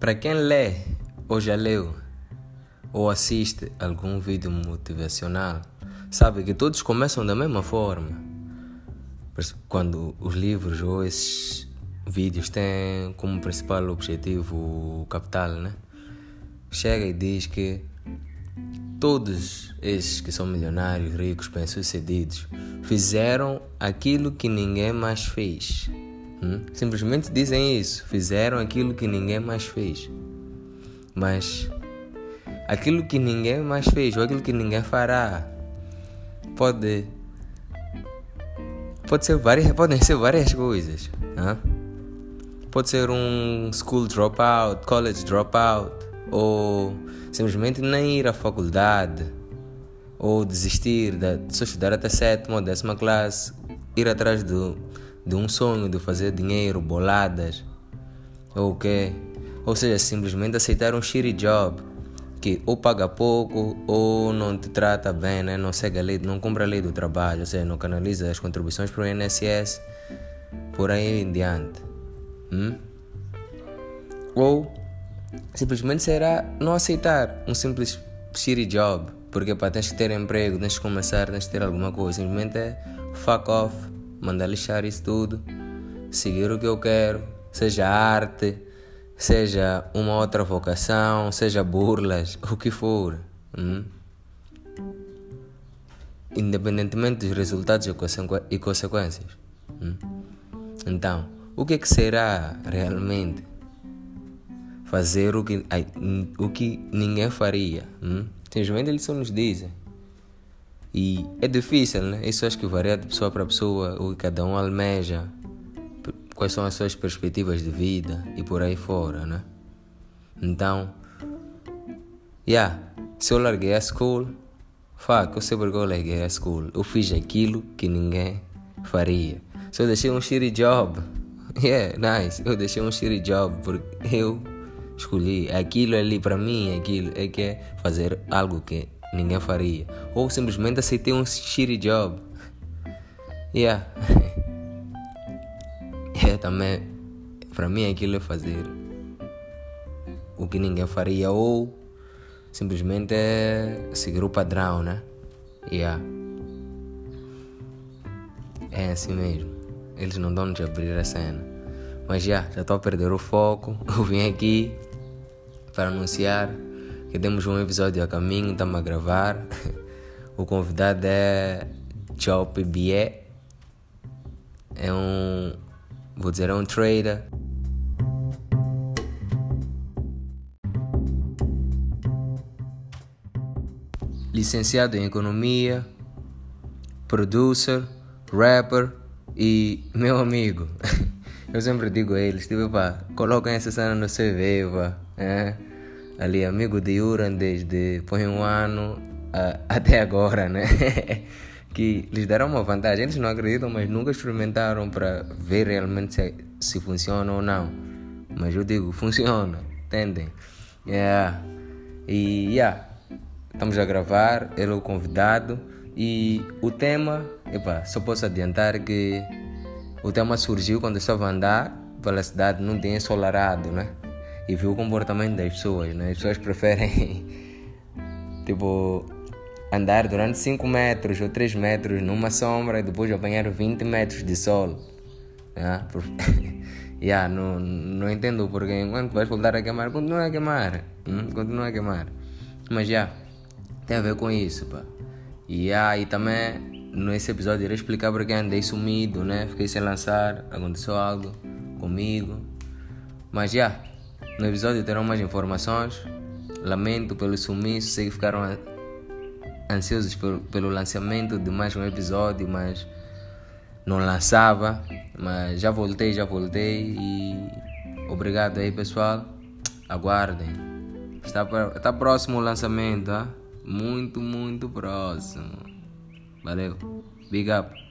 Para quem lê ou já leu ou assiste algum vídeo motivacional, sabe que todos começam da mesma forma. Quando os livros ou esses vídeos têm como principal objetivo o capital, né? Chega e diz que todos esses que são milionários, ricos, bem-sucedidos, fizeram aquilo que ninguém mais fez. Hum? Simplesmente dizem isso, fizeram aquilo que ninguém mais fez. Mas aquilo que ninguém mais fez ou aquilo que ninguém fará pode pode ser várias podem ser várias coisas hein? pode ser um school dropout college dropout ou simplesmente nem ir à faculdade ou desistir de estudar até sétima ou décima classe ir atrás do, de um sonho de fazer dinheiro boladas ou o quê ou seja simplesmente aceitar um shitty job que ou paga pouco ou não te trata bem, né? não segue a lei, não cumpre a lei do trabalho, ou seja, não canaliza as contribuições para o INSS, por aí em diante. Hum? Ou simplesmente será não aceitar um simples shitty job, porque para tens que ter emprego, tens que começar, tens que ter alguma coisa, simplesmente é fuck off, mandar lixar isso tudo, seguir o que eu quero, seja arte seja uma outra vocação, seja burlas, o que for. Hum? Independentemente dos resultados e consequências. Hum? Então, o que, é que será realmente fazer o que, o que ninguém faria? Hum? Simplesmente eles só nos dizem. E é difícil, né? Isso acho que varia de pessoa para pessoa, o que cada um almeja quais são as suas perspectivas de vida e por aí fora, né? Então, yeah, se eu larguei a school, fuck, eu sei porque eu larguei a school. Eu fiz aquilo que ninguém faria. Se eu deixei um shitty job, yeah, nice, eu deixei um shitty job porque eu escolhi aquilo ali para mim, aquilo é que é fazer algo que ninguém faria. Ou simplesmente aceitei um shitty job. Yeah. é também, para mim, aquilo é fazer o que ninguém faria ou simplesmente é seguir o padrão, né? Yeah. É assim mesmo. Eles não dão de abrir a cena. Mas já, já estou a perder o foco. Eu vim aqui para anunciar que temos um episódio a caminho, estamos a gravar. O convidado é Joe Bié. É um vou dizer, é um trader. Licenciado em Economia, producer, rapper e meu amigo. Eu sempre digo a eles, tipo, pá, coloquem essa cena no CV, pá. É? Ali, amigo de Uran desde põe um ano até agora, né? que lhes dará uma vantagem. Eles não acreditam, mas nunca experimentaram para ver realmente se, se funciona ou não. Mas eu digo, funciona, entendem? Yeah. E yeah, estamos a gravar, ele é o convidado e o tema, epa, só posso adiantar que o tema surgiu quando eu estava a andar pela cidade, não tem ensolarado, né? E vi o comportamento das pessoas, né? As pessoas preferem, tipo, andar durante 5 metros ou 3 metros numa sombra e depois apanhar 20 metros de sol. Yeah, por... yeah, não, não entendo porque enquanto vais voltar a queimar, continua a queimar. Hum? Continua a queimar. Mas já, yeah, tem a ver com isso. Pá. Yeah, e também nesse episódio irei explicar porque andei sumido, né? Fiquei sem lançar, aconteceu algo comigo. Mas já, yeah, no episódio terão mais informações. Lamento pelo sumiço, sei que ficaram ansiosos pelo lançamento de mais um episódio, mas não lançava. Mas já voltei, já voltei e obrigado aí pessoal. Aguardem. Está, está próximo o lançamento, hein? muito, muito próximo. Valeu. Big up.